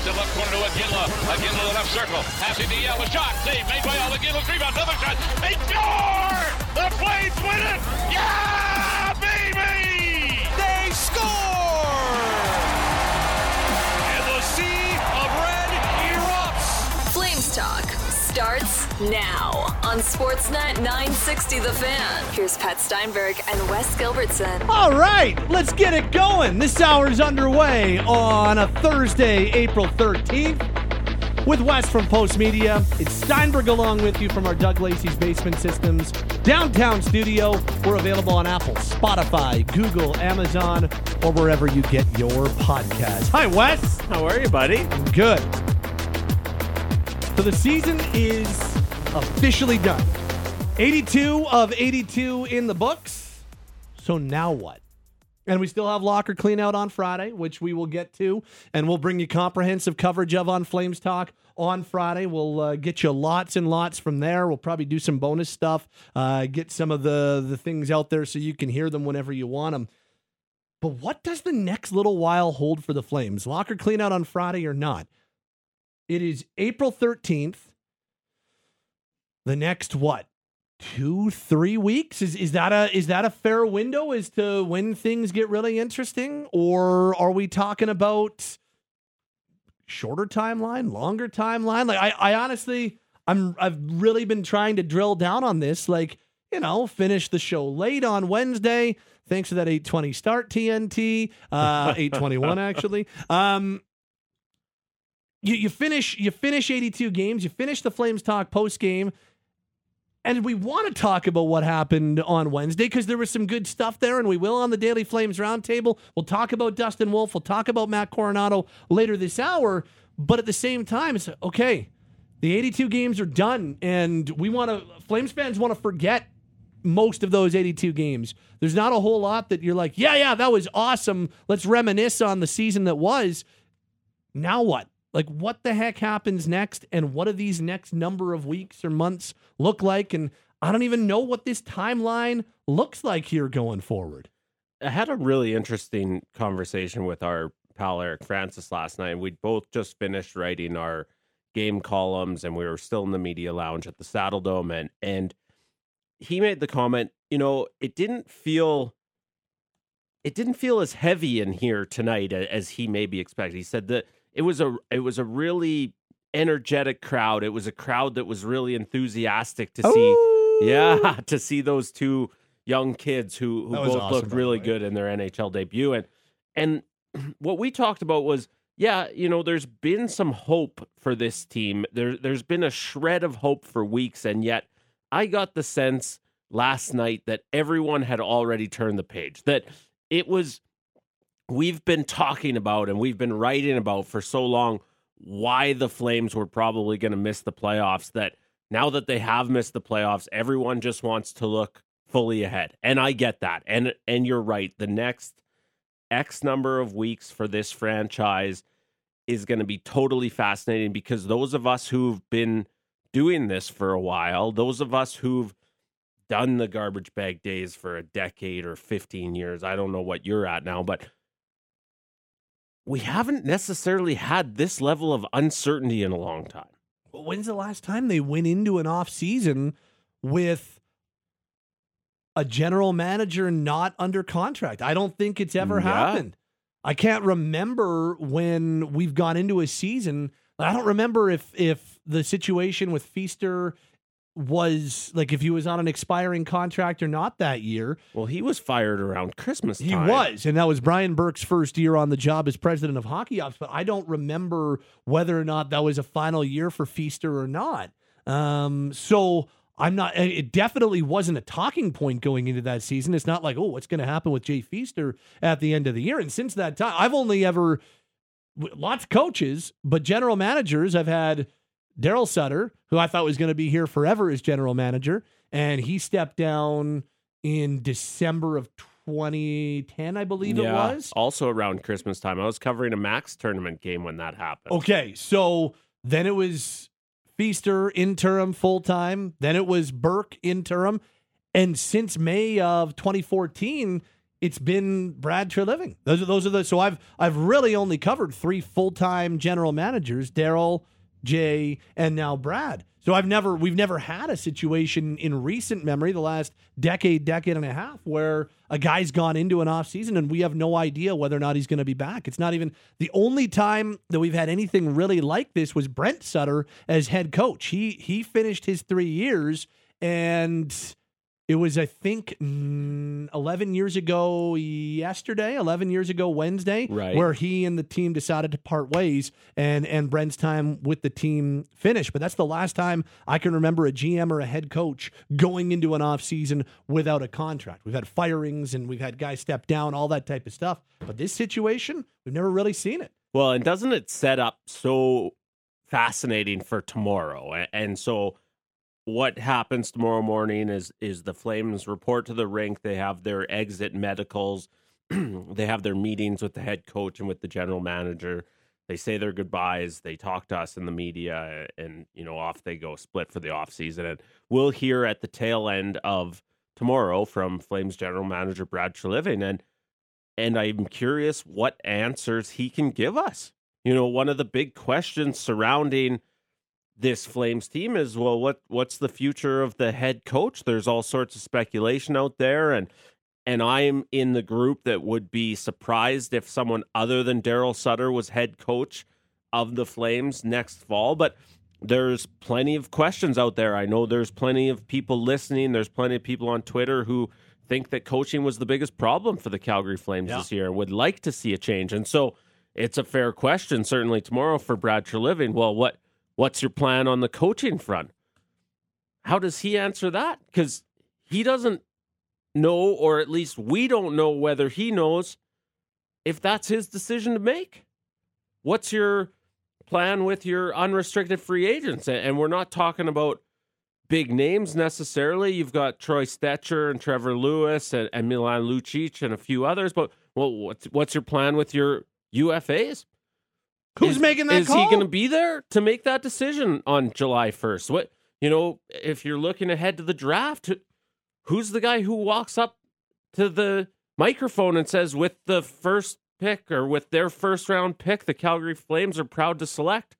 Pass in left corner to. Iginla to the left circle. Passing to Yell. Shot. Save made by Yell. Iginla. Rebound. Another shot. They score! The Flames win it! Yeah, starts now on Sportsnet 960 The Fan. Here's Pat Steinberg and Wes Gilbertson. All right, let's get it going. This hour is underway on a Thursday, April 13th. With Wes from Post Media, it's Steinberg along with you from our Doug Lacey's Basement Systems downtown studio. We're available on Apple, Spotify, Google, Amazon, or wherever you get your podcast. Hi, Wes. How are you, buddy? Good. So the season is officially done. 82 of 82 in the books. So now what? And we still have locker clean out on Friday, which we will get to, and we'll bring you comprehensive coverage of on Flames Talk on Friday. We'll uh, get you lots and lots from there. We'll probably do some bonus stuff, uh, get some of the the things out there so you can hear them whenever you want them. But what does the next little while hold for the Flames? Locker clean out on Friday or not? It is April 13th. The next what? Two, three weeks? Is is that a is that a fair window as to when things get really interesting? Or are we talking about shorter timeline, longer timeline? Like I, I honestly I'm I've really been trying to drill down on this. Like, you know, finish the show late on Wednesday. Thanks to that 820 start TNT. Uh 821 actually. Um you, you finish you finish 82 games, you finish the Flames talk post game, and we want to talk about what happened on Wednesday because there was some good stuff there, and we will on the Daily Flames Roundtable. We'll talk about Dustin Wolf, we'll talk about Matt Coronato later this hour, but at the same time, it's okay. The 82 games are done, and we want to Flames fans want to forget most of those 82 games. There's not a whole lot that you're like, yeah, yeah, that was awesome. Let's reminisce on the season that was. Now what? Like, what the heck happens next? And what do these next number of weeks or months look like? And I don't even know what this timeline looks like here going forward. I had a really interesting conversation with our pal Eric Francis last night. We'd both just finished writing our game columns and we were still in the media lounge at the Saddledome and and he made the comment, you know, it didn't feel it didn't feel as heavy in here tonight as he maybe expected. He said that it was a it was a really energetic crowd. It was a crowd that was really enthusiastic to see Ooh. yeah, to see those two young kids who who both awesome, looked really good in their NHL debut and and what we talked about was yeah, you know, there's been some hope for this team. There there's been a shred of hope for weeks and yet I got the sense last night that everyone had already turned the page. That it was we've been talking about and we've been writing about for so long why the Flames were probably going to miss the playoffs that now that they have missed the playoffs everyone just wants to look fully ahead. And I get that. And and you're right. The next X number of weeks for this franchise is going to be totally fascinating because those of us who've been doing this for a while, those of us who've done the garbage bag days for a decade or 15 years, I don't know what you're at now, but we haven't necessarily had this level of uncertainty in a long time. Well, When's the last time they went into an off season with a general manager not under contract? I don't think it's ever Yeah. happened. I can't remember when we've gone into a season. I don't remember if if the situation with Feaster was like if he was on an expiring contract or not that year. Well, he was fired around Christmas He was, and that was Brian Burke's first year on the job as president of hockey ops. But I don't remember whether or not that was a final year for Feaster or not. Um, so I'm not. It definitely wasn't a talking point going into that season. It's not like, oh, what's going to happen with Jay Feaster at the end of the year? And since that time, I've only ever lots of coaches, but general managers. I've had Darryl Sutter, who I thought was going to be here forever as general manager, and he stepped down in December of 2010, I believe it was. Also around Christmas time. I was covering a Mac's tournament game when that happened. Okay, so then it was Feaster interim full time. Then it was Burke interim, and since May of 2014, it's been Brad Treliving. Those are those are the so I've I've really only covered three full time general managers: Darryl, Jay, and now Brad. So I've never we've never had a situation in recent memory, the last decade, decade and a half, where a guy's gone into an offseason and we have no idea whether or not he's going to be back. It's not even the only time that we've had anything really like this was Brent Sutter as head coach. He he finished his three years and it was, I think, 11 years ago yesterday, 11 years ago Wednesday, right. where he and the team decided to part ways and, and Brent's time with the team finished. But that's the last time I can remember a GM or a head coach going into an offseason without a contract. We've had firings and we've had guys step down, all that type of stuff. But this situation, we've never really seen it. Well, and doesn't it set up so fascinating for tomorrow? And so what happens tomorrow morning is is the Flames report to the rink. They have their exit medicals. they have their meetings with the head coach and with the general manager. They say their goodbyes. They talk to us in the media, and you know, off they go, split for the off season. And we'll hear at the tail end of tomorrow from Flames general manager Brad Treliving, and and I'm curious what answers he can give us. You know, one of the big questions surrounding this Flames team is well what what's the future of the head coach? There's all sorts of speculation out there and and I'm in the group that would be surprised if someone other than Darryl Sutter was head coach of the Flames next fall, but there's plenty of questions out there. I know there's plenty of people listening, there's plenty of people on Twitter who think that coaching was the biggest problem for the Calgary Flames yeah. this year and would like to see a change. And so it's a fair question certainly tomorrow for Brad Treliving. Well, what What's your plan on the coaching front? How does he answer that? Because he doesn't know, or at least we don't know whether he knows if that's his decision to make. What's your plan with your unrestricted free agents? And we're not talking about big names necessarily. You've got Troy Stecher and Trevor Lewis and, and Milan Lucic and a few others. But well, what's what's your plan with your UFAs? Who's is, making that is call? he going to be there to make that decision on July 1st? What, you know, if you're looking ahead to the draft, who's the guy who walks up to the microphone and says, with the first pick or with their first round pick, the Calgary Flames are proud to select?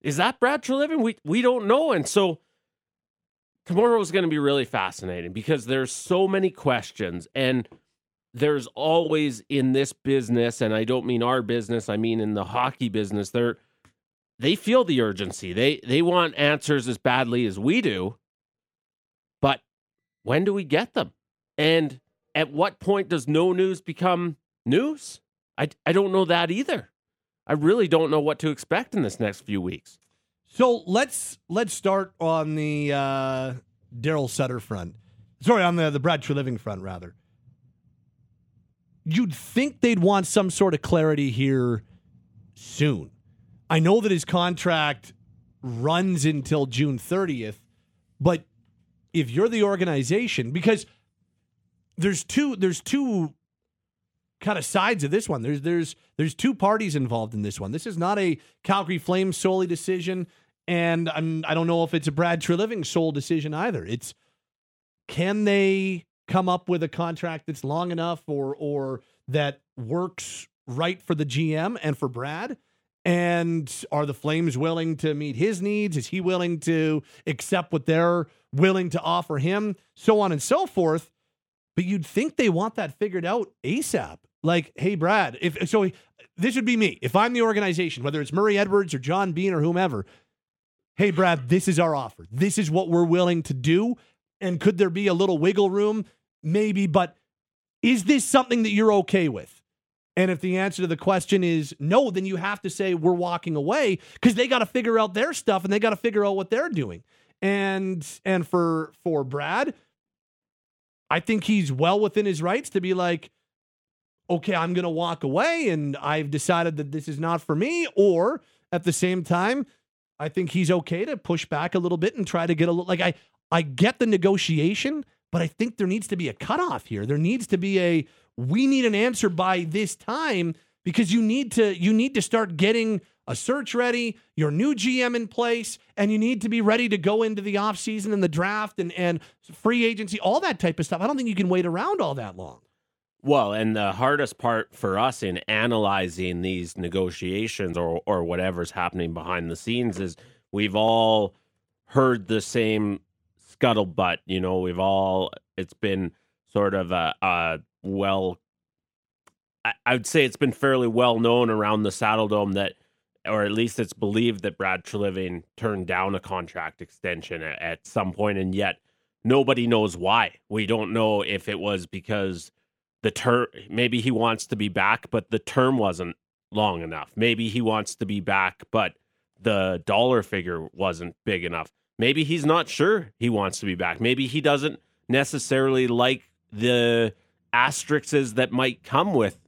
Is that Brad Treliving? We, we don't know. And so tomorrow is going to be really fascinating because there's so many questions. And there's always in this business, and I don't mean our business, I mean in the hockey business, they're they feel the urgency. They they want answers as badly as we do. But when do we get them? And at what point does no news become news? I I don't know that either. I really don't know what to expect in this next few weeks. So let's let's start on the uh, Darryl Sutter front. Sorry, on the the Brad Treliving front rather you'd think they'd want some sort of clarity here soon. I know that his contract runs until June 30th, but if you're the organization, because there's two there's two kind of sides of this one. There's there's there's two parties involved in this one. This is not a Calgary Flames solely decision, and I'm I don't know if it's a Brad Treliving sole decision either. It's can they come up with a contract that's long enough or or that works right for the GM and for Brad? And are the Flames willing to meet his needs? Is he willing to accept what they're willing to offer him? So on and so forth. But you'd think they want that figured out ASAP. Like, hey, Brad, if so, this would be me. If I'm the organization, whether it's Murray Edwards or John Bean or whomever, hey, Brad, this is our offer. This is what we're willing to do. And could there be a little wiggle room maybe, but is this something that you're okay with? And if the answer to the question is no, then you have to say we're walking away because they got to figure out their stuff and they got to figure out what they're doing. And and for for Brad, I think he's well within his rights to be like, okay, I'm going to walk away and I've decided that this is not for me. Or at the same time, I think he's okay to push back a little bit and try to get a little like I I get the negotiation, but I think there needs to be a cutoff here. There needs to be a we need an answer by this time because you need to you need to start getting a search ready, your new GM in place, and you need to be ready to go into the offseason and the draft and, and free agency, all that type of stuff. I don't think you can wait around all that long. Well, and the hardest part for us in analyzing these negotiations or or whatever's happening behind the scenes is we've all heard the same scuttlebutt. You know, we've all it's been sort of a, a well. I, I would say it's been fairly well known around the Saddledome that, or at least it's believed that Brad Treliving turned down a contract extension at, at some point, and yet nobody knows why. We don't know if it was because the term maybe he wants to be back, but the term wasn't long enough. Maybe he wants to be back, but the dollar figure wasn't big enough. Maybe he's not sure he wants to be back. Maybe he doesn't necessarily like the asterisks that might come with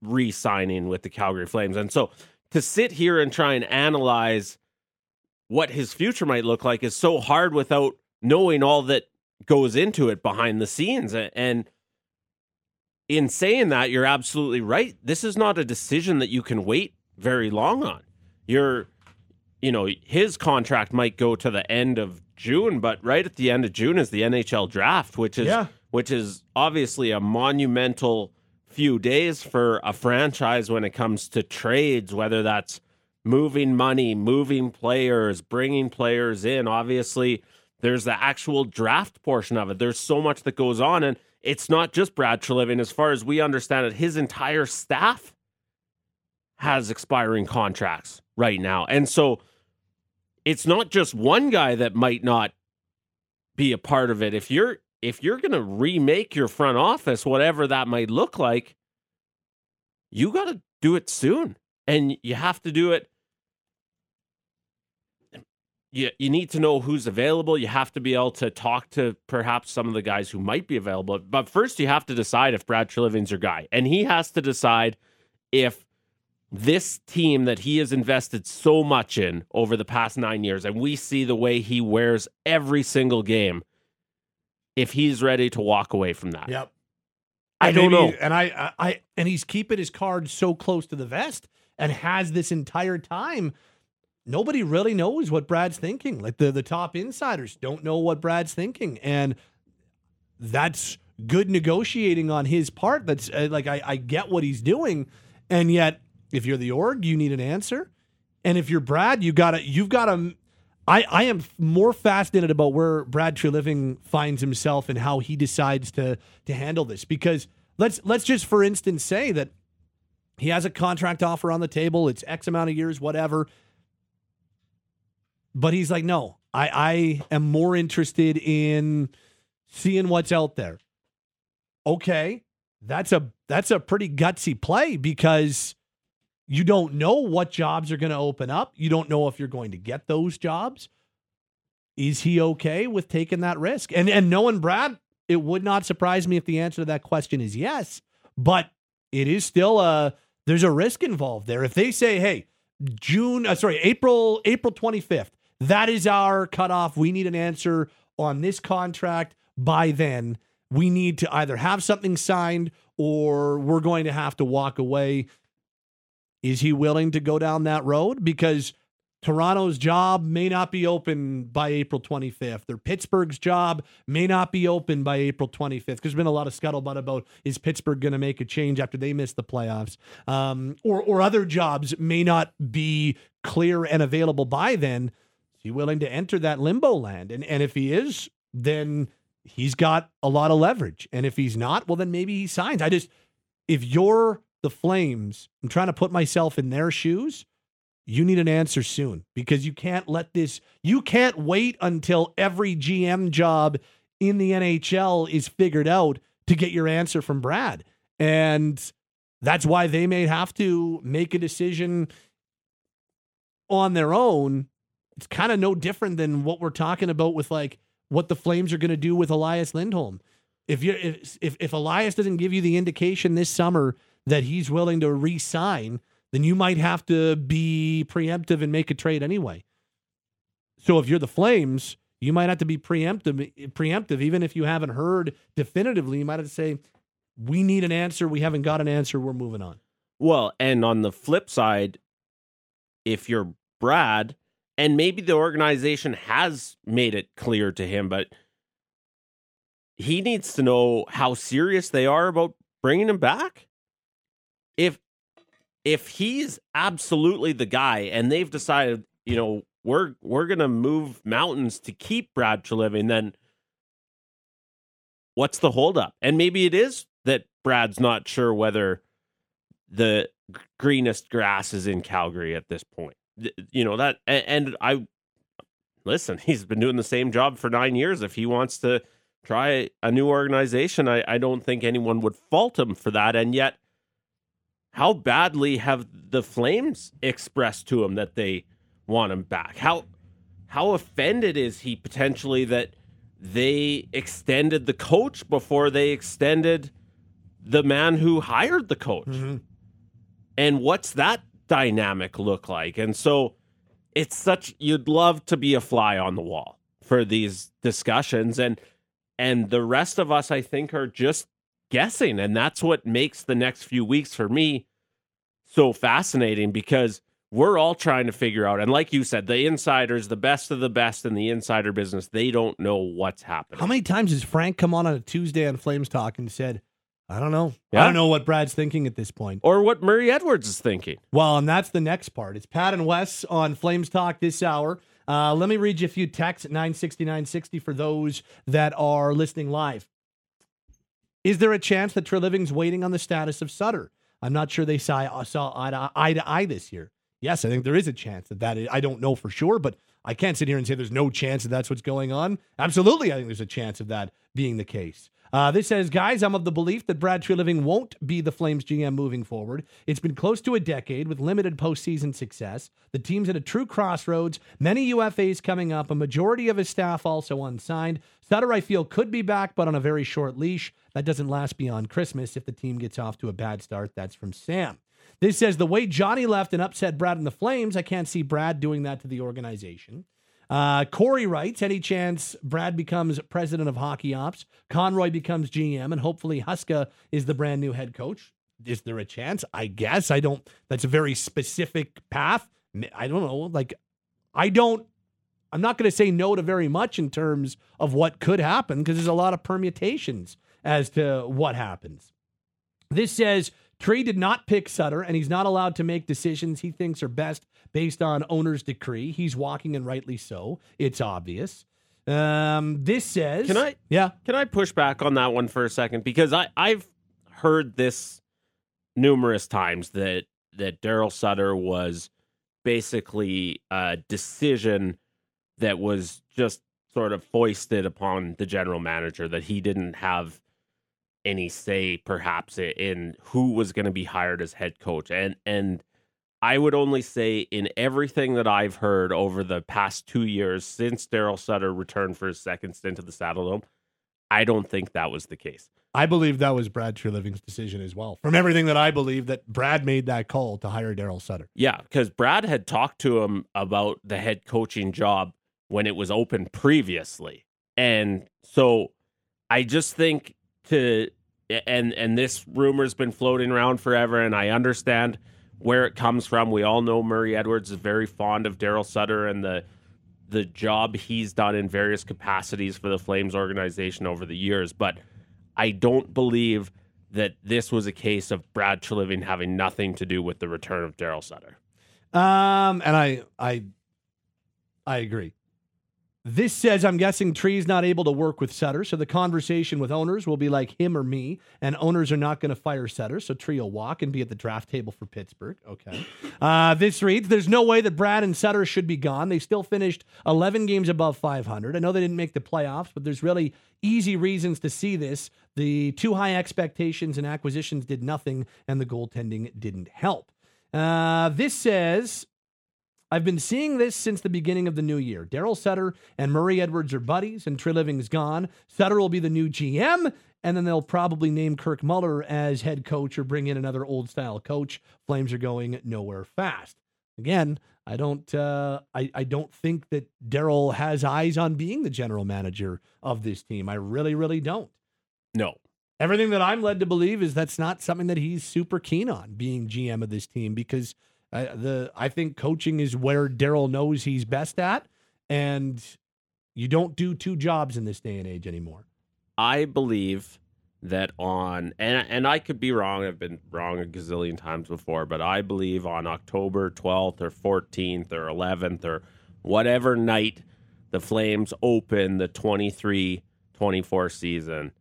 re-signing with the Calgary Flames. And so to sit here and try and analyze what his future might look like is so hard without knowing all that goes into it behind the scenes and in saying that, you're absolutely right. This is not a decision that you can wait very long on. You're, you know, his contract might go to the end of June, but right at the end of June is the NHL draft, which is Yeah. which is obviously a monumental few days for a franchise when it comes to trades, whether that's moving money, moving players, bringing players in. Obviously, there's the actual draft portion of it. There's so much that goes on and it's not just Brad Treliving. As far as we understand it, his entire staff has expiring contracts right now. And so it's not just one guy that might not be a part of it. If you're if you're going to remake your front office, whatever that might look like, you got to do it soon. And you have to do it you you need to know who's available. You have to be able to talk to perhaps some of the guys who might be available. But first, you have to decide if Brad Treliving's your guy, and he has to decide if this team that he has invested so much in over the past nine years, and we see the way he wears every single game, if he's ready to walk away from that. Yep. I And don't know. And I, I, I, and he's keeping his cards so close to the vest, and has this entire time. Nobody really knows what Brad's thinking. Like the the top insiders don't know what Brad's thinking, and that's good negotiating on his part. That's uh, like I, I get what he's doing, and yet if you're the org, you need an answer, and if you're Brad, you gotta you've got to. I, I am more fascinated about where Brad Treliving finds himself and how he decides to to handle this because let's let's just for instance say that he has a contract offer on the table. It's X amount of years, whatever. But he's like, no, I, I am more interested in seeing what's out there. Okay, that's a that's a pretty gutsy play because you don't know what jobs are going to open up. You don't know if you're going to get those jobs. Is he okay with taking that risk? And and knowing Brad, it would not surprise me if the answer to that question is yes. But it is still a there's a risk involved there. If they say, "Hey, June, uh, sorry, April April 25th, that is our cutoff. We need an answer on this contract by then." We need to either have something signed or we're going to have to walk away. Is he willing to go down that road? Because Toronto's job may not be open by April 25th, or Pittsburgh's job may not be open by April 25th. Because there's been a lot of scuttlebutt about is Pittsburgh going to make a change after they miss the playoffs, um, or or other jobs may not be clear and available by then. Is he willing to enter that limbo land? And and if he is, then he's got a lot of leverage. And if he's not, well, then maybe he signs. I just if you're the Flames, I'm trying to put myself in their shoes you need an answer soon because you can't let this you can't wait until every GM job in the NHL is figured out to get your answer from Brad. And that's why they may have to make a decision on their own. It's kind of no different than what we're talking about with like what the Flames are going to do with Elias Lindholm. If you if, if if Elias doesn't give you the indication this summer that he's willing to re-sign, then you might have to be preemptive and make a trade anyway. So if you're the Flames, you might have to be preemptive, preemptive, even if you haven't heard definitively. You might have to say, "We need an answer. We haven't got an answer. We're moving on." Well, and on the flip side, if you're Brad, and maybe the organization has made it clear to him, but he needs to know how serious they are about bringing him back? If if he's absolutely the guy and they've decided, you know, we're we're to move mountains to keep Brad Treliving, then what's the holdup? And maybe it is that Brad's not sure whether the greenest grass is in Calgary at this point. You know that, and I listen. He's been doing the same job for nine years. If he wants to try a new organization, I, I don't think anyone would fault him for that. And yet, how badly have the Flames expressed to him that they want him back? How how offended is he potentially that they extended the coach before they extended the man who hired the coach? Mm-hmm. And what's that dynamic look like? And so it's such you'd love to be a fly on the wall for these discussions and and the rest of us I think are just guessing and that's what makes the next few weeks for me so fascinating because we're all trying to figure out and like you said the insiders the best of the best in the insider business they don't know what's happening how many times has frank come on on a tuesday on flames talk and said I don't know. Yeah. I don't know what Brad's thinking at this point. Or what Murray Edwards is thinking. Well, and that's the next part. It's Pat and Wes on Flames Talk this hour. Uh, let me read you a few texts at 96960 for those that are listening live. Is there a chance that Treliving's waiting on the status of Sutter? I'm not sure they saw, saw eye, to, eye to eye this year. Yes, I think there is a chance that that is, I don't know for sure, but I can't sit here and say there's no chance that that's what's going on. Absolutely, I think there's a chance of that being the case. Uh, this says, guys, I'm of the belief that Brad Treliving won't be the Flames GM moving forward. It's been close to a decade with limited postseason success. The team's at a true crossroads. Many UFAs coming up. A majority of his staff also unsigned. Sutter, I feel, could be back, but on a very short leash. That doesn't last beyond Christmas if the team gets off to a bad start. That's from Sam. This says the way Johnny left and upset Brad and the Flames, I can't see Brad doing that to the organization. Uh, Corey writes, any chance Brad becomes president of hockey ops, Conroy becomes GM, and hopefully Huska is the brand new head coach. Is there a chance? I guess. I don't, that's a very specific path. I don't know. Like, I don't, I'm not going to say no to very much in terms of what could happen because there's a lot of permutations as to what happens. This says Tree did not pick Sutter, and he's not allowed to make decisions he thinks are best based on owner's decree. He's walking, and rightly so. It's obvious. Um, this says, can I? Yeah, can I push back on that one for a second because I I've heard this numerous times that that Darryl Sutter was basically a decision that was just sort of foisted upon the general manager that he didn't have any say perhaps in who was going to be hired as head coach and and I would only say in everything that I've heard over the past 2 years since Darryl Sutter returned for his second stint at the Saddledome I don't think that was the case. I believe that was Brad Treliving's decision as well. From everything that I believe that Brad made that call to hire Darryl Sutter. Yeah, because Brad had talked to him about the head coaching job when it was open previously. And so I just think to and and this rumor's been floating around forever, and I understand where it comes from. We all know Murray Edwards is very fond of Darryl Sutter and the the job he's done in various capacities for the Flames organization over the years, but I don't believe that this was a case of Brad Treliving having nothing to do with the return of Darryl Sutter. Um, and I I I agree. This says, I'm guessing Tree's not able to work with Sutter, so the conversation with owners will be like him or me, and owners are not going to fire Sutter, so Tree will walk and be at the draft table for Pittsburgh. Okay. Uh, this reads, There's no way that Brad and Sutter should be gone. They still finished 11 games above 500. I know they didn't make the playoffs, but there's really easy reasons to see this. The too high expectations and acquisitions did nothing, and the goaltending didn't help. Uh, this says I've been seeing this since the beginning of the new year. Darryl Sutter and Murray Edwards are buddies, and Treliving's gone. Sutter will be the new GM, and then they'll probably name Kirk Muller as head coach or bring in another old style coach. Flames are going nowhere fast. Again, I don't uh, I, I don't think that Darryl has eyes on being the general manager of this team. I really, really don't. No. Everything that I'm led to believe is that's not something that he's super keen on being GM of this team because – I, the I think coaching is where Darryl knows he's best at, and you don't do two jobs in this day and age anymore. I believe that on and and I could be wrong. I've been wrong a gazillion times before, but I believe on October 12th or 14th or 11th or whatever night the Flames open the 23-24 season,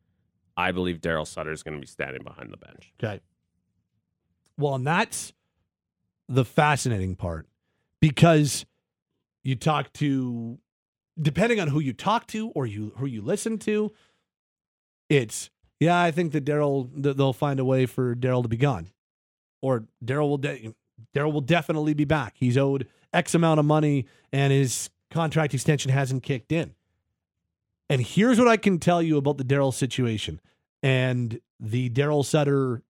I believe Darryl Sutter is going to be standing behind the bench. Okay. Well, and that's the fascinating part because you talk to depending on who you talk to or you who you listen to, it's yeah, I think that Darryl they'll find a way for Darryl to be gone, or Darryl will de- Darryl will definitely be back. He's owed X amount of money, and his contract extension hasn't kicked in. And here's what I can tell you about the Darryl situation and the Darryl Sutter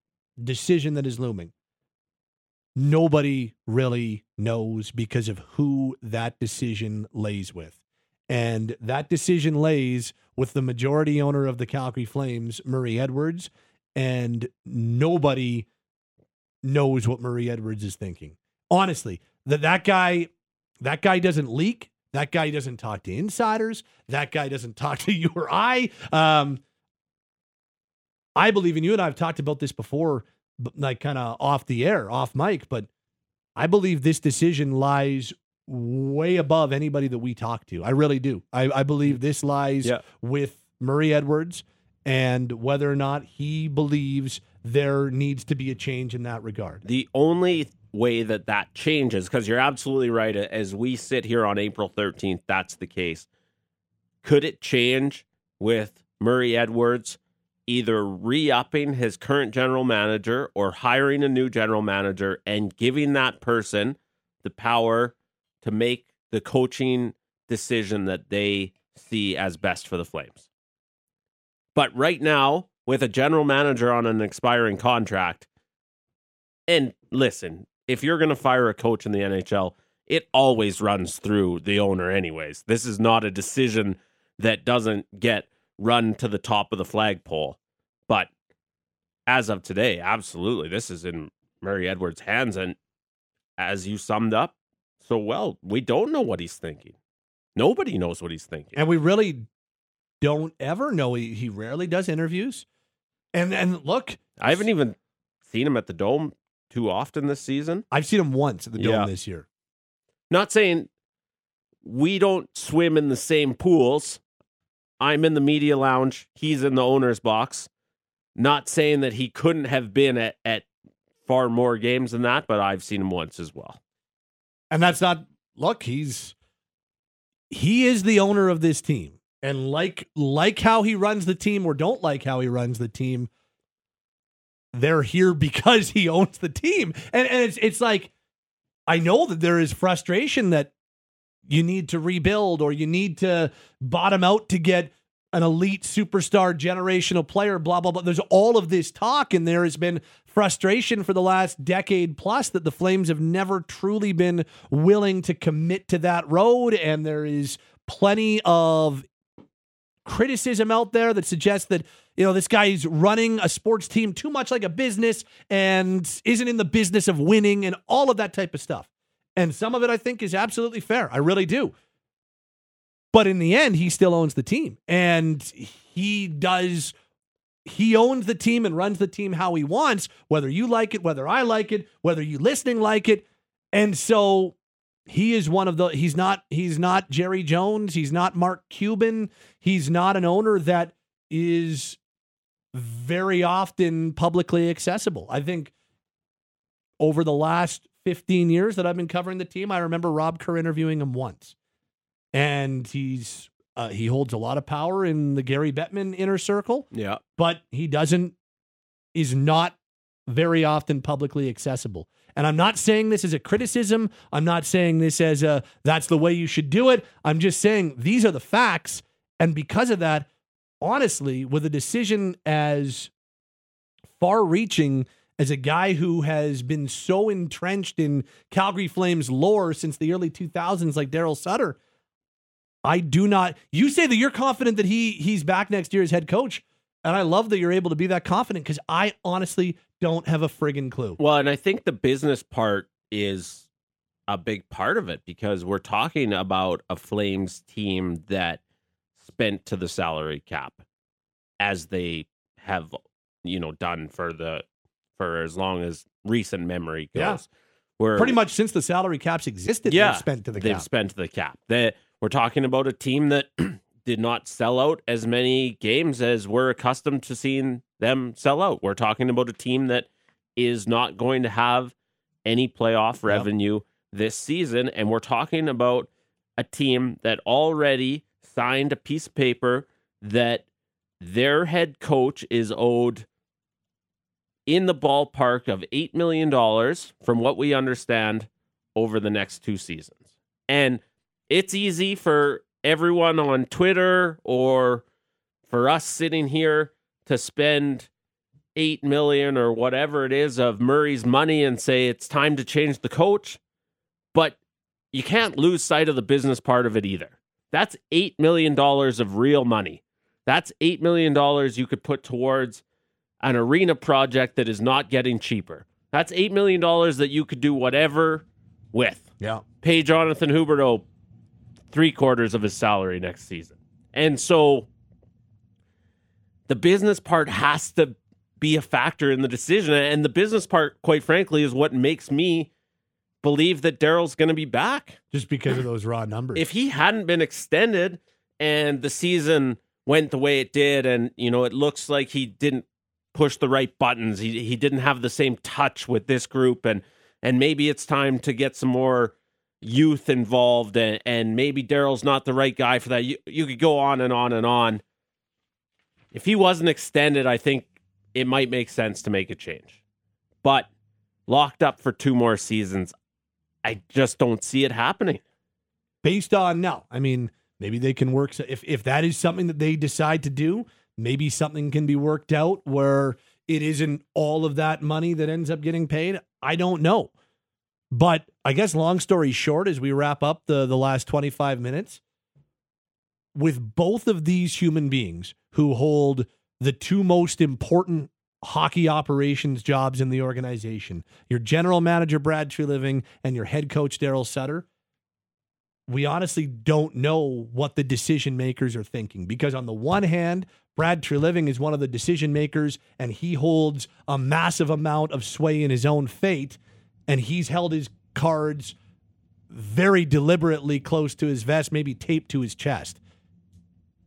decision that is looming. Nobody really knows because of who that decision lays with. And that decision lays with the majority owner of the Calgary Flames, Murray Edwards, and nobody knows what Murray Edwards is thinking. Honestly, that that guy that guy doesn't leak. That guy doesn't talk to insiders. That guy doesn't talk to you or I. Um, I believe in you, and I've talked about this before, like kind of off the air, off mic, but I believe this decision lies way above anybody that we talk to. I really do. I, I believe mm. this lies Yeah. with Murray Edwards and whether or not he believes there needs to be a change in that regard. The only way that that changes, because you're absolutely right, as we sit here on April 13th, that's the case. Could it change with Murray Edwards either re upping his current general manager or hiring a new general manager and giving that person the power to make the coaching decision that they see as best for the Flames? But right now, with a general manager on an expiring contract, and listen, if you're going to fire a coach in the NHL, it always runs through the owner, anyways. This is not a decision that doesn't get run to the top of the flagpole. But as of today, absolutely, this is in Murray Edwards' hands. And as you summed up so well, we don't know what he's thinking. Nobody knows what he's thinking. And we really don't ever know. He, he rarely does interviews. And and look, I haven't even seen him at the Dome too often this season. I've seen him once at the Dome Yeah. this year. Not saying we don't swim in the same pools. I'm in the media lounge. He's in the owner's box. Not saying that he couldn't have been at, at far more games than that, but I've seen him once as well. And that's not look, he's he is the owner of this team. And like like how he runs the team or don't like how he runs the team, they're here because he owns the team. And and it's it's like I know that there is frustration that you need to rebuild or you need to bottom out to get an elite superstar generational player, blah, blah, blah. There's all of this talk, and there has been frustration for the last decade plus that the Flames have never truly been willing to commit to that road. And there is plenty of criticism out there that suggests that you know this guy is running a sports team too much like a business and isn't in the business of winning and all of that type of stuff. And some of it I think is absolutely fair. I really do. But in the end, he still owns the team. And he does he owns the team and runs the team how he wants, whether you like it, whether I like it, whether you listening like it. And so he is one of the he's not he's not Jerry Jones, he's not Mark Cuban, he's not an owner that is very often publicly accessible. I think over the last 15 years that I've been covering the team, I remember Rob Kerr interviewing him once. And he's uh, he holds a lot of power in the Gary Bettman inner circle Yeah. but he doesn't is not very often publicly accessible. And I'm not saying this as a criticism. I'm not saying this as a that's the way you should do it. I'm just saying these are the facts and because of that, honestly, with a decision as far reaching as a guy who has been so entrenched in Calgary Flames lore since the early 2000s like Darryl Sutter, I do not. You say that you're confident that he he's back next year as head coach, and I love that you're able to be that confident because I honestly don't have a friggin' clue. Well, and I think the business part is a big part of it because we're talking about a Flames team that spent to the salary cap as they have you know done for the for as long as recent memory goes. Yeah. Where Pretty much since the salary caps existed, yeah, they've spent to the they've cap. spent to the cap. That we're talking about a team that did not sell out as many games as we're accustomed to seeing them sell out. We're talking about a team that is not going to have any playoff revenue this season, and we're talking about a team that already signed a piece of paper that their head coach is owed in the ballpark of $8 million from what we understand over the next two seasons. And it's easy for everyone on Twitter or for us sitting here to spend 8 million or whatever it is of Murray's money and say it's time to change the coach, but you can't lose sight of the business part of it either. That's 8 million dollars of real money. That's 8 million dollars you could put towards an arena project that is not getting cheaper. That's $8 million that you could do whatever with. Yeah. Pay Jonathan Huberdeau three quarters of his salary next season. And so the business part has to be a factor in the decision. And the business part, quite frankly, is what makes me believe that Darryl's going to be back. Just because of those raw numbers. If he hadn't been extended and the season went the way it did, and, you know, it looks like he didn't push the right buttons, he, he didn't have the same touch with this group, and, and maybe it's time to get some more youth involved and, and maybe Darryl's not the right guy for that. You, you could go on and on and on. If he wasn't extended, I think it might make sense to make a change. But locked up for two more seasons, I just don't see it happening. based on no, I mean, maybe they can work. If if that is something that they decide to do, maybe something can be worked out where it isn't all of that money that ends up getting paid. I don't know, but I guess long story short, as we wrap up the the last twenty five minutes, with both of these human beings who hold the two most important hockey operations jobs in the organization, your general manager Brad Treliving and your head coach Darryl Sutter we honestly don't know what the decision makers are thinking because on the one hand brad treliving is one of the decision makers and he holds a massive amount of sway in his own fate and he's held his cards very deliberately close to his vest maybe taped to his chest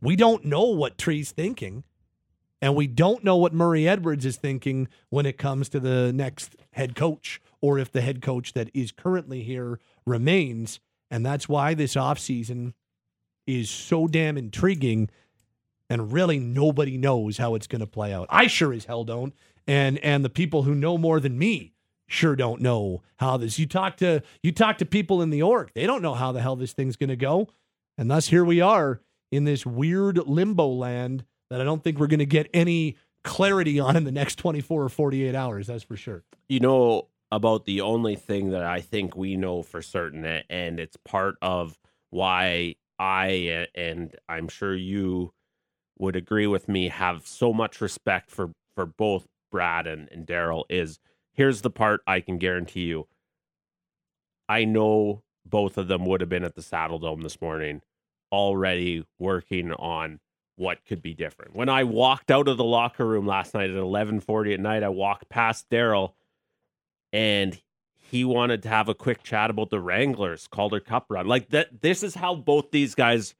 we don't know what tree's thinking and we don't know what murray edwards is thinking when it comes to the next head coach or if the head coach that is currently here remains and that's why this offseason is so damn intriguing. And really, nobody knows how it's going to play out. I sure as hell don't. And and the people who know more than me sure don't know how this. You talk to you talk to people in the org, they don't know how the hell this thing's going to go. And thus here we are in this weird limbo land that I don't think we're going to get any clarity on in the next 24 or 48 hours. That's for sure. You know about the only thing that I think we know for certain, and it's part of why I and I'm sure you would agree with me have so much respect for for both Brad and, and Darryl is here's the part I can guarantee you. I know both of them would have been at the Saddledome this morning already working on what could be different. When I walked out of the locker room last night at 11:40 at night, I walked past Darryl and he wanted to have a quick chat about the Wranglers Calder Cup run. Like that this is how both these guys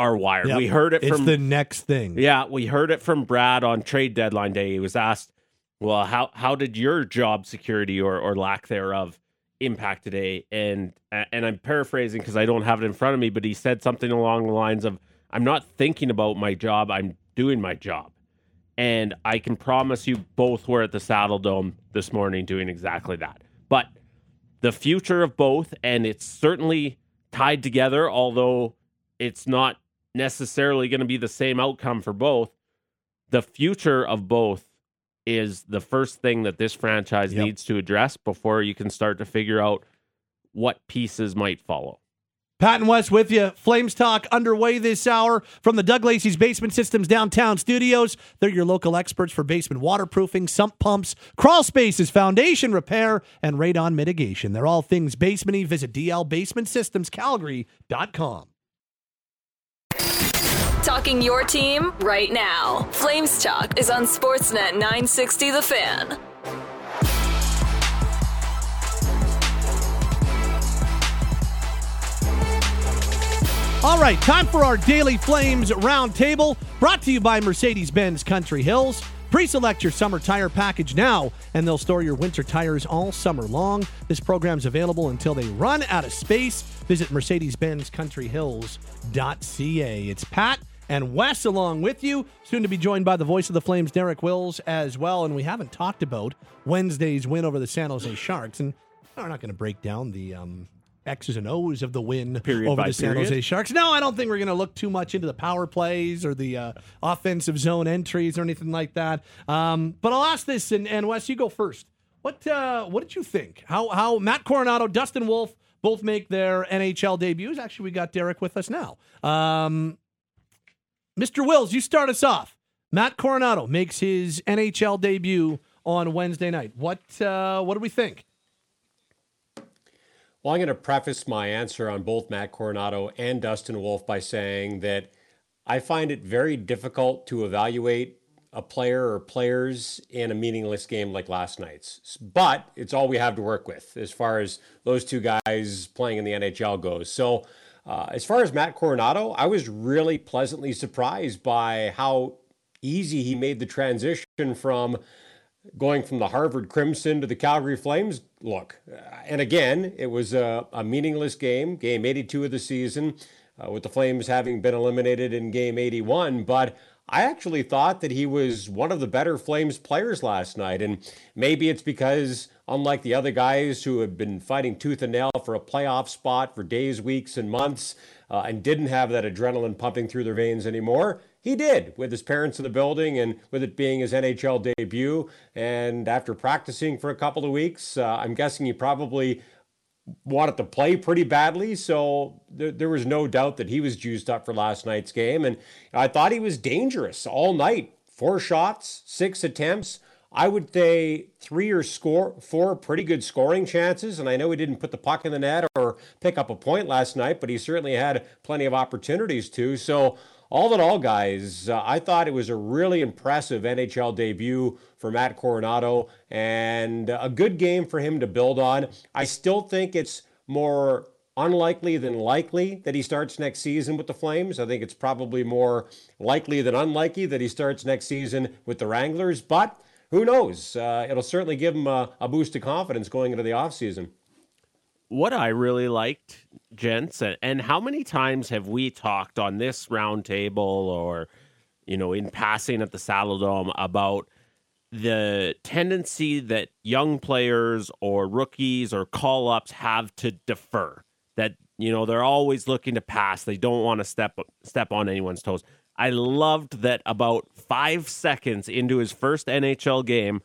are wired. Yep. We heard it It's from the next thing. Yeah, we heard it from Brad on trade deadline day. He was asked, "Well, how how did your job security or or lack thereof impact today?" And and I'm paraphrasing because I don't have it in front of me, but he said something along the lines of, "I'm not thinking about my job. I'm doing my job." And I can promise you both were at the Saddledome this morning doing exactly that. But the future of both, and it's certainly tied together, although it's not necessarily going to be the same outcome for both. The future of both is the first thing that this franchise Yep. needs to address before you can start to figure out what pieces might follow. Pat and Wes with you. Flames Talk underway this hour from the Doug Lacey's Basement Systems downtown studios. They're your local experts for basement waterproofing, sump pumps, crawl spaces, foundation repair, and radon mitigation. They're all things basementy. Visit dlbasementsystemscalgary.com. Talking your team right now. Flames Talk is on Sportsnet 960 The Fan. All right, time for our Daily Flames Roundtable, brought to you by Mercedes Benz Country Hills. Pre select your summer tire package now, and they'll store your winter tires all summer long. This program's available until they run out of space. Visit Mercedes Benz Country Hills.ca. It's Pat and Wes along with you, soon to be joined by the voice of the Flames, Derek Wills, as well. And we haven't talked about Wednesday's win over the San Jose Sharks, and we're not going to break down the um, X's and O's of the win Period over the San. Jose Sharks. No, I don't think we're going to look too much into the power plays or the uh, offensive zone entries or anything like that. Um, but I'll ask this, and, and Wes, you go first. What uh, what did you think? How how Matt Coronato, Dustin Wolf both make their NHL debuts? Actually, we got Derek with us now. Um, Mr. Wills, you start us off. Matt Coronato makes his NHL debut on Wednesday night. What uh, what do we think? Well, I'm going to preface my answer on both Matt Coronato and Dustin Wolf by saying that I find it very difficult to evaluate a player or players in a meaningless game like last night's. But it's all we have to work with as far as those two guys playing in the NHL goes. So, uh, as far as Matt Coronato, I was really pleasantly surprised by how easy he made the transition from going from the Harvard Crimson to the Calgary Flames look. Uh, And again, it was a, a meaningless game, game 82 of the season, uh, with the Flames having been eliminated in game 81. But I actually thought that he was one of the better Flames players last night. And maybe it's because, unlike the other guys who had been fighting tooth and nail for a playoff spot for days, weeks, and months, uh, and didn't have that adrenaline pumping through their veins anymore, he did with his parents in the building and with it being his NHL debut. And after practicing for a couple of weeks, uh, I'm guessing he probably wanted to play pretty badly. So there, there was no doubt that he was juiced up for last night's game. And I thought he was dangerous all night. Four shots, six attempts. I would say three or score four pretty good scoring chances. And I know he didn't put the puck in the net or pick up a point last night, but he certainly had plenty of opportunities to. So all in all, guys, uh, I thought it was a really impressive NHL debut for Matt Coronato and a good game for him to build on. I still think it's more unlikely than likely that he starts next season with the Flames. I think it's probably more likely than unlikely that he starts next season with the Wranglers, but who knows? Uh, it'll certainly give him a, a boost of confidence going into the offseason. what I really liked, gents, and, how many times have we talked on this roundtable or, you know, in passing at the Saddledome about the tendency that young players or rookies or call ups have to defer. That, you know, they're always looking to pass. They don't want to step step on anyone's toes. I loved that about five seconds into his first NHL game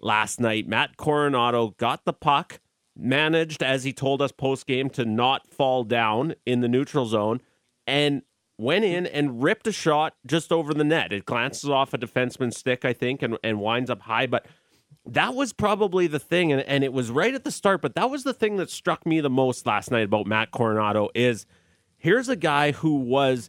last night, Matt Coronato got the puck, managed, as he told us post game, to not fall down in the neutral zone, and went in and ripped a shot just over the net. It glances off a defenseman's stick, I think, and, and winds up high. But that was probably the thing, and, and it was right at the start, but that was the thing that struck me the most last night about Matt Coronato is here's a guy who was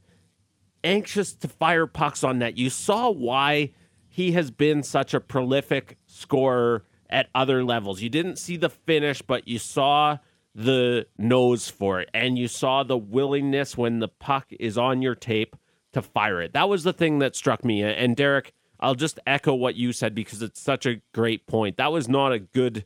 anxious to fire pucks on net. You saw why he has been such a prolific scorer at other levels. You didn't see the finish, but you saw the nose for it, and you saw the willingness when the puck is on your tape to fire it. That was the thing that struck me. And Derek, I'll just echo what you said because it's such a great point. That was not a good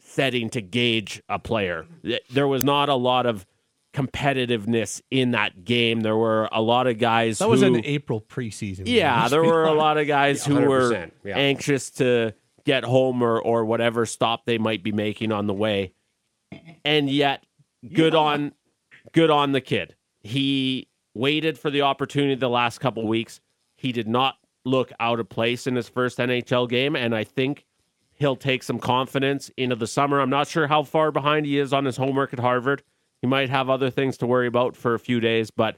setting to gauge a player. There was not a lot of competitiveness in that game. There were a lot of guys That was who, an April preseason. yeah, there were a lot of guys who were yeah. anxious to get home or, or whatever stop they might be making on the way. And yet, good on good on the kid. He waited for the opportunity the last couple weeks. He did not look out of place in his first NHL game, and I think he'll take some confidence into the summer. I'm not sure how far behind he is on his homework at Harvard. He might have other things to worry about for a few days, but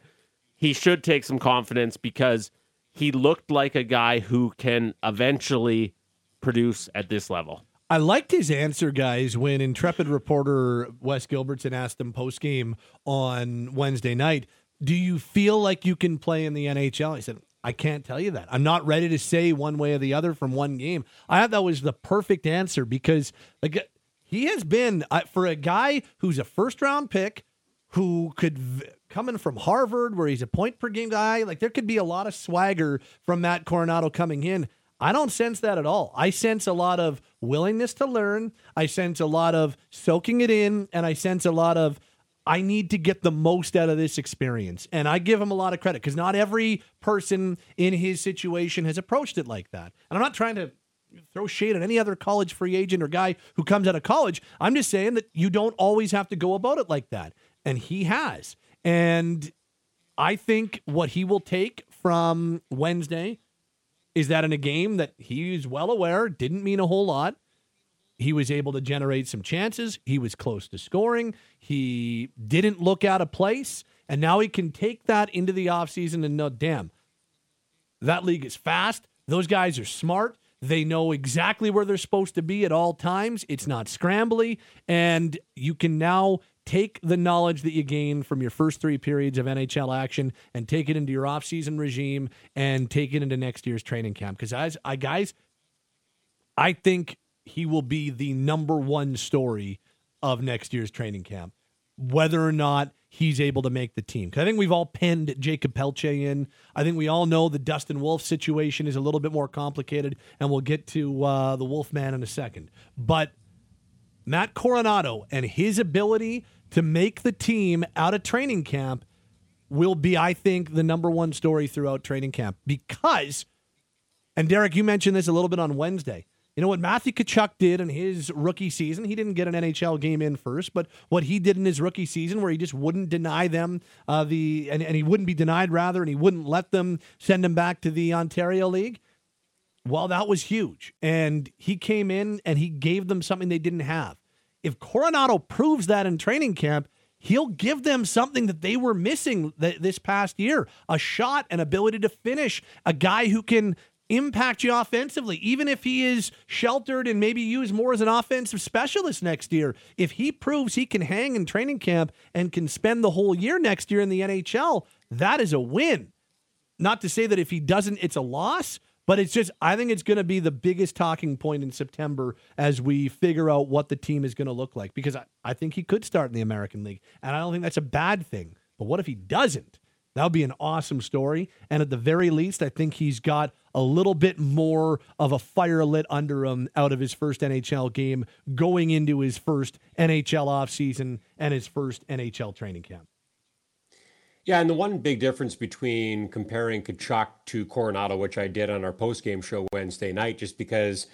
he should take some confidence because he looked like a guy who can eventually produce at this level. I liked his answer, guys, when intrepid reporter Wes Gilbertson asked him post game on Wednesday night. Do you feel like you can play in the NHL? He said, I can't tell you that. I'm not ready to say one way or the other from one game. I thought that was the perfect answer because like he has been uh, for a guy who's a first round pick who could v- coming from Harvard where he's a point per game guy, like there could be a lot of swagger from Matt Coronato coming in. I don't sense that at all. I sense a lot of willingness to learn. I sense a lot of soaking it in and I sense a lot of I need to get the most out of this experience. And I give him a lot of credit because not every person in his situation has approached it like that. And I'm not trying to throw shade at any other college free agent or guy who comes out of college. I'm just saying that you don't always have to go about it like that. And he has. And I think what he will take from Wednesday is that in a game that he's well aware didn't mean a whole lot, he was able to generate some chances. He was close to scoring. He didn't look out of place. And now he can take that into the offseason and know, damn, that league is fast. Those guys are smart. They know exactly where they're supposed to be at all times. It's not scrambly. And you can now take the knowledge that you gain from your first three periods of NHL action and take it into your offseason regime and take it into next year's training camp. Because, as I, guys, I think he will be the number one story of next year's training camp, whether or not he's able to make the team. Because I think we've all pinned Jakob Pelletier in. I think we all know the Dustin Wolf situation is a little bit more complicated, and we'll get to uh, the Wolfman in a second. But Matt Coronato and his ability to make the team out of training camp will be, I think, the number one story throughout training camp because, and Derek, you mentioned this a little bit on Wednesday. You know what Matthew Tkachuk did in his rookie season? He didn't get an NHL game in first, but what he did in his rookie season, where he just wouldn't deny them uh, the, and, and he wouldn't be denied rather, and he wouldn't let them send him back to the Ontario League. Well, that was huge, and he came in and he gave them something they didn't have. If Coronato proves that in training camp, he'll give them something that they were missing th- this past year a shot, an ability to finish, a guy who can impact you offensively, even if he is sheltered and maybe used more as an offensive specialist next year. If he proves he can hang in training camp and can spend the whole year next year in the NHL, that is a win. Not to say that if he doesn't, it's a loss, but it's just, I think it's going to be the biggest talking point in September as we figure out what the team is going to look like because I, I think he could start in the American League. And I don't think that's a bad thing. But what if he doesn't? That would be an awesome story. And at the very least, I think he's got a little bit more of a fire lit under him out of his first NHL game going into his first NHL offseason and his first NHL training camp. Yeah, and the one big difference between comparing Tkachuk to Coronato, which I did on our post-game show Wednesday night, just because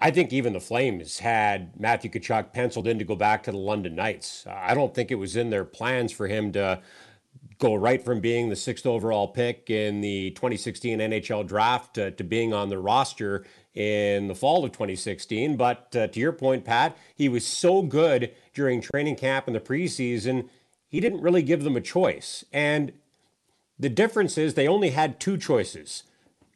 I think even the Flames had Matthew Tkachuk penciled in to go back to the London Knights. I don't think it was in their plans for him to go right from being the sixth overall pick in the 2016 NHL draft to, to being on the roster in the fall of 2016. But uh, to your point, Pat, he was so good during training camp and the preseason, he didn't really give them a choice. And the difference is they only had two choices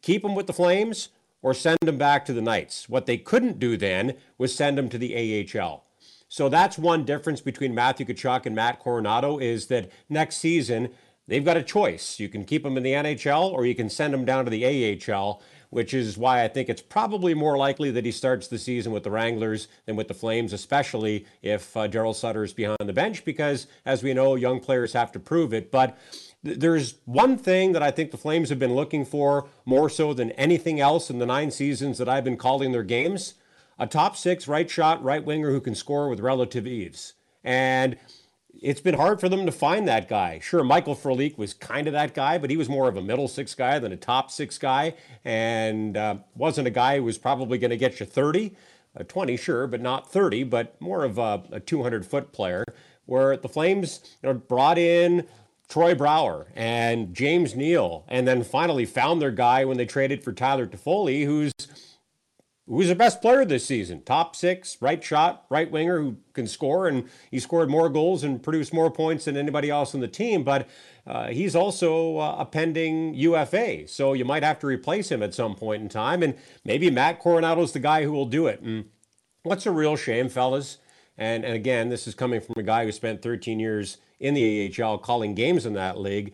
keep him with the Flames or send him back to the Knights. What they couldn't do then was send him to the AHL. So that's one difference between Matthew Tkachuk and Matt Coronato is that next season they've got a choice. You can keep them in the NHL or you can send them down to the AHL, which is why I think it's probably more likely that he starts the season with the Wranglers than with the Flames, especially if uh, Darryl Sutter is behind the bench, because as we know, young players have to prove it. But there's one thing that I think the Flames have been looking for more so than anything else in the nine seasons that I've been calling their games a top six right shot right winger who can score with relative ease. And it's been hard for them to find that guy. Sure, Michael Frolik was kind of that guy, but he was more of a middle six guy than a top six guy, and uh, wasn't a guy who was probably going to get you 30, uh, 20, sure, but not 30, but more of a, a 200 foot player. Where the Flames you know, brought in Troy Brouwer and James Neal, and then finally found their guy when they traded for Tyler Toffoli, who's who's the best player this season? Top six, right shot, right winger who can score, and he scored more goals and produced more points than anybody else on the team. But uh, he's also uh, a pending UFA, so you might have to replace him at some point in time. And maybe Matt Coronato's the guy who will do it. And what's a real shame, fellas? And, and again, this is coming from a guy who spent 13 years in the AHL, calling games in that league.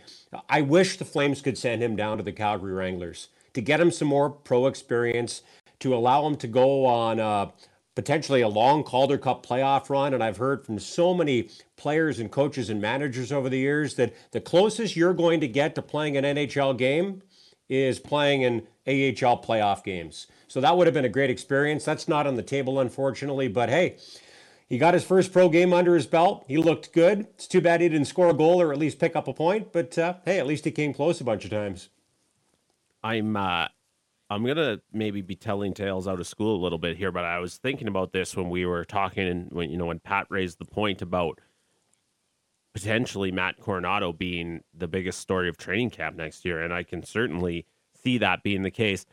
I wish the Flames could send him down to the Calgary Wranglers to get him some more pro experience, to allow him to go on uh, potentially a long Calder Cup playoff run. And I've heard from so many players and coaches and managers over the years that the closest you're going to get to playing an NHL game is playing in AHL playoff games. So that would have been a great experience. That's not on the table, unfortunately. But hey, he got his first pro game under his belt. He looked good. It's too bad he didn't score a goal or at least pick up a point. But uh, hey, at least he came close a bunch of times. I'm uh, I'm gonna maybe be telling tales out of school a little bit here, but I was thinking about this when we were talking and when you know when Pat raised the point about potentially Matt Coronato being the biggest story of training camp next year, and I can certainly see that being the case.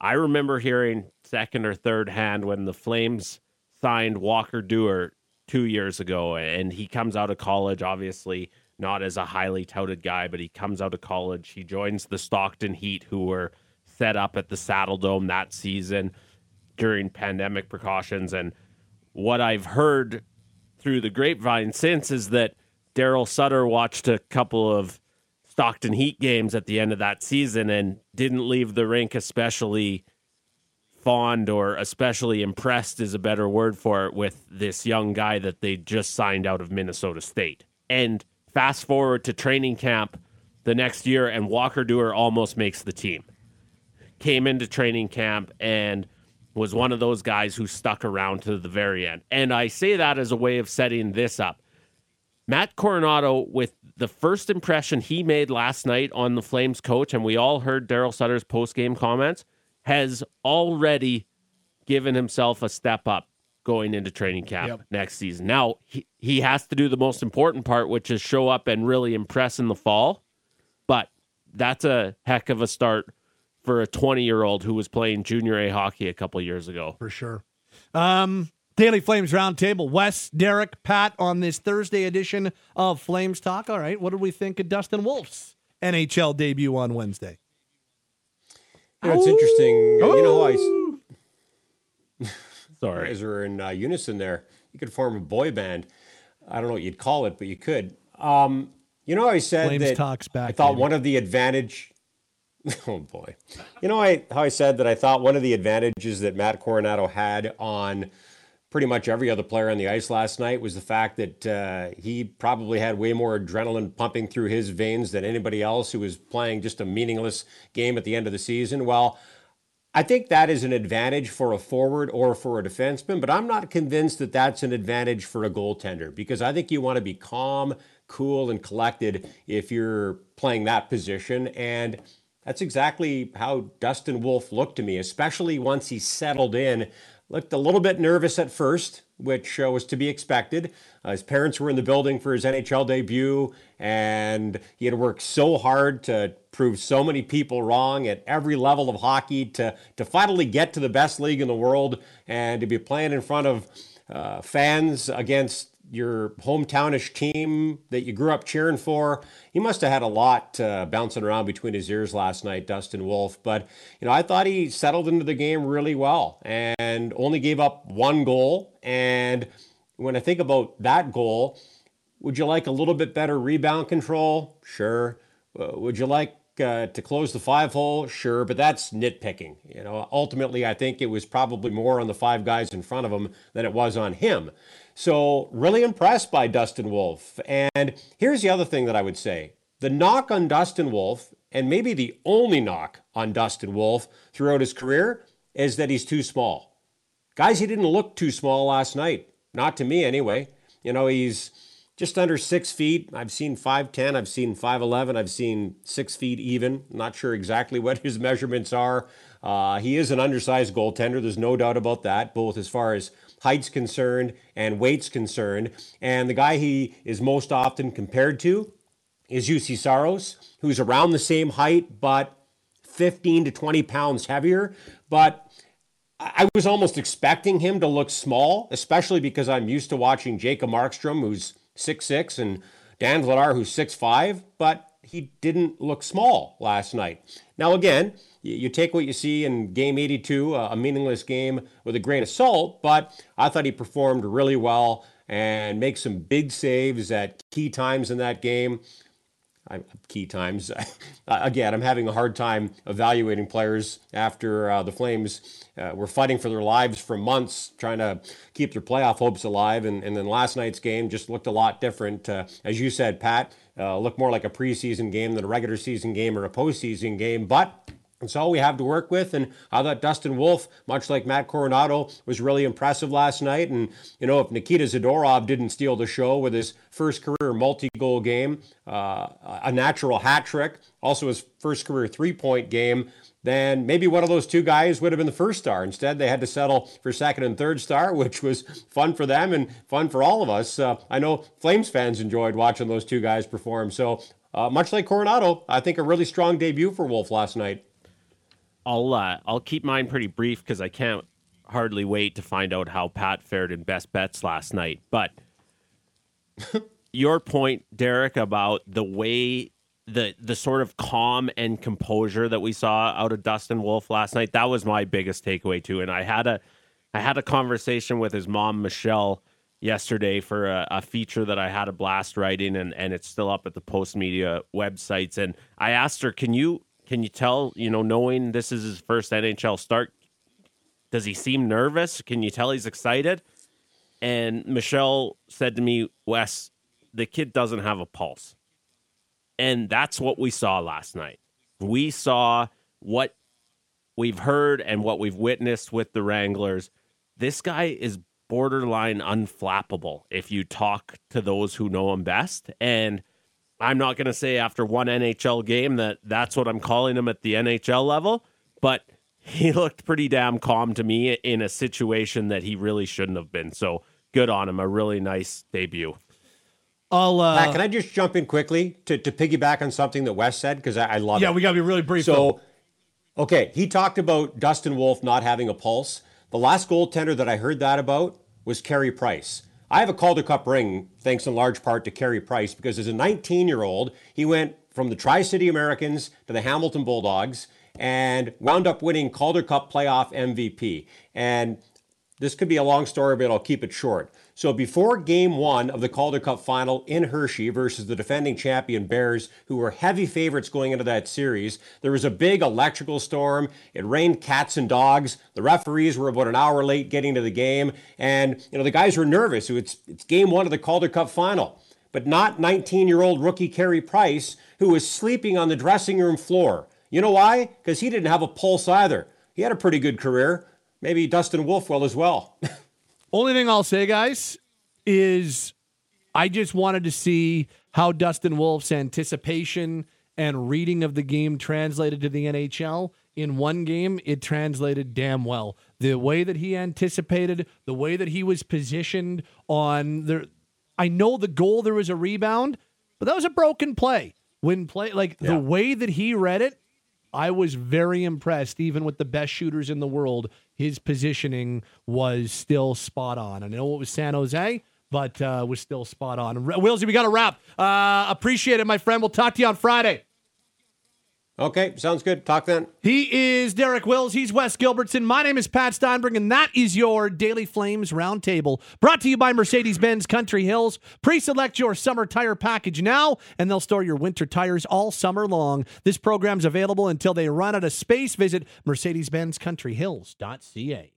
I remember hearing second or third hand when the Flames signed Walker Duehr two years ago, and he comes out of college, obviously not as a highly touted guy, but he comes out of college. He joins the Stockton Heat, who were set up at the Saddledome that season during pandemic precautions. And what I've heard through the grapevine since is that Darryl Sutter watched a couple of Stockton Heat games at the end of that season and didn't leave the rink especially fond or especially impressed is a better word for it with this young guy that they just signed out of Minnesota State. And fast forward to training camp the next year, and Walker Duehr almost makes the team. Came into training camp and was one of those guys who stuck around to the very end. And I say that as a way of setting this up. Matt Coronato, with the first impression he made last night on the Flames coach, and we all heard Darryl Sutter's post game comments, has already given himself a step up going into training camp yep. next season. Now, he, he has to do the most important part, which is show up and really impress in the fall. But that's a heck of a start for a 20 year old who was playing junior A hockey a couple years ago. For sure. Um, Daily Flames Roundtable. Wes, Derek, Pat on this Thursday edition of Flames Talk. All right, what did we think of Dustin Wolf's NHL debut on Wednesday? You know, it's interesting. You know, I. Sorry. You guys were in uh, unison there. You could form a boy band. I don't know what you'd call it, but you could. Um, you know, I said Flames that talks back, I thought baby. one of the advantage. Oh boy, you know I, how I said that I thought one of the advantages that Matt Coronato had on pretty much every other player on the ice last night was the fact that uh, he probably had way more adrenaline pumping through his veins than anybody else who was playing just a meaningless game at the end of the season. Well, I think that is an advantage for a forward or for a defenseman, but I'm not convinced that that's an advantage for a goaltender because I think you want to be calm, cool, and collected if you're playing that position. And that's exactly how Dustin Wolf looked to me, especially once he settled in looked a little bit nervous at first, which uh, was to be expected. Uh, his parents were in the building for his NHL debut, and he had worked so hard to prove so many people wrong at every level of hockey to, to finally get to the best league in the world and to be playing in front of uh, fans against your hometownish team that you grew up cheering for. He must have had a lot uh, bouncing around between his ears last night, Dustin Wolf. But, you know, I thought he settled into the game really well and only gave up one goal. And when I think about that goal, would you like a little bit better rebound control? Sure. Uh, would you like uh, to close the five hole? Sure, but that's nitpicking. You know, ultimately, I think it was probably more on the five guys in front of him than it was on him. So, really impressed by Dustin Wolf. And here's the other thing that I would say the knock on Dustin Wolf, and maybe the only knock on Dustin Wolf throughout his career, is that he's too small. Guys, he didn't look too small last night. Not to me, anyway. You know, he's just under six feet. I've seen 5'10, I've seen 5'11, I've seen six feet even. Not sure exactly what his measurements are. Uh, he is an undersized goaltender, there's no doubt about that, both as far as height's concerned and weight's concerned. And the guy he is most often compared to is Juuse Saros, who's around the same height, but 15 to 20 pounds heavier. But I was almost expecting him to look small, especially because I'm used to watching Jacob Markstrom, who's 6'6, and Dan Vladar, who's 6'5, but he didn't look small last night. Now, again, you take what you see in game 82, a meaningless game, with a grain of salt, but I thought he performed really well. and make some big saves at key times in that game. I, key times. Again, I'm having a hard time evaluating players after uh, the Flames uh, were fighting for their lives for months, trying to keep their playoff hopes alive. And, and then last night's game just looked a lot different. Uh, as you said, Pat, uh, looked more like a preseason game than a regular season game or a postseason game. But that's all we have to work with. And I thought Dustin Wolf, much like Matt Coronato, was really impressive last night. And, you know, if Nikita Zadorov didn't steal the show with his first career multi goal game, uh, a natural hat trick, also his first career three point game, then maybe one of those two guys would have been the first star. Instead, they had to settle for second and third star, which was fun for them and fun for all of us. Uh, I know Flames fans enjoyed watching those two guys perform. So, uh, much like Coronato, I think a really strong debut for Wolf last night. I'll uh, I'll keep mine pretty brief because I can't hardly wait to find out how Pat fared in best bets last night. But your point, Derek, about the way the the sort of calm and composure that we saw out of Dustin Wolf last night, that was my biggest takeaway too. And I had a I had a conversation with his mom, Michelle, yesterday for a, a feature that I had a blast writing and, and it's still up at the Postmedia websites. And I asked her, Can you can you tell, you know, knowing this is his first NHL start, does he seem nervous? Can you tell he's excited? And Michelle said to me, Wes, the kid doesn't have a pulse. And that's what we saw last night. We saw what we've heard and what we've witnessed with the Wranglers. This guy is borderline unflappable if you talk to those who know him best. And I'm not going to say after one NHL game that that's what I'm calling him at the NHL level, but he looked pretty damn calm to me in a situation that he really shouldn't have been. So good on him. A really nice debut. I'll, uh, Matt, can I just jump in quickly to, to piggyback on something that Wes said? Because I, I love yeah, it. we got to be really brief. So, though. okay, he talked about Dustin Wolf not having a pulse. The last goaltender that I heard that about was Carey Price. I have a Calder Cup ring, thanks in large part to Carey Price, because as a 19 year old, he went from the Tri City Americans to the Hamilton Bulldogs and wound up winning Calder Cup playoff MVP. And this could be a long story, but I'll keep it short. So before game one of the Calder Cup final in Hershey versus the defending champion Bears, who were heavy favorites going into that series, there was a big electrical storm. It rained cats and dogs. The referees were about an hour late getting to the game. And, you know, the guys were nervous. It's, it's game one of the Calder Cup final. But not 19 year old rookie Carey Price, who was sleeping on the dressing room floor. You know why? Because he didn't have a pulse either. He had a pretty good career. Maybe Dustin Wolf will as well. Only thing I'll say, guys, is I just wanted to see how Dustin Wolf's anticipation and reading of the game translated to the NHL. In one game, it translated damn well. The way that he anticipated, the way that he was positioned on the I know the goal there was a rebound, but that was a broken play. When play like Yeah. the way that he read it, I was very impressed, even with the best shooters in the world. His positioning was still spot on. I know it was San Jose, but uh, was still spot on. Willsy, we got to wrap. Uh, appreciate it, my friend. We'll talk to you on Friday. Okay, sounds good. Talk then. He is Derek Wills. He's Wes Gilbertson. My name is Pat Steinberg, and that is your Daily Flames Roundtable, brought to you by Mercedes Benz Country Hills. Pre select your summer tire package now, and they'll store your winter tires all summer long. This program's available until they run out of space. Visit Mercedes Benz Country Hills.ca.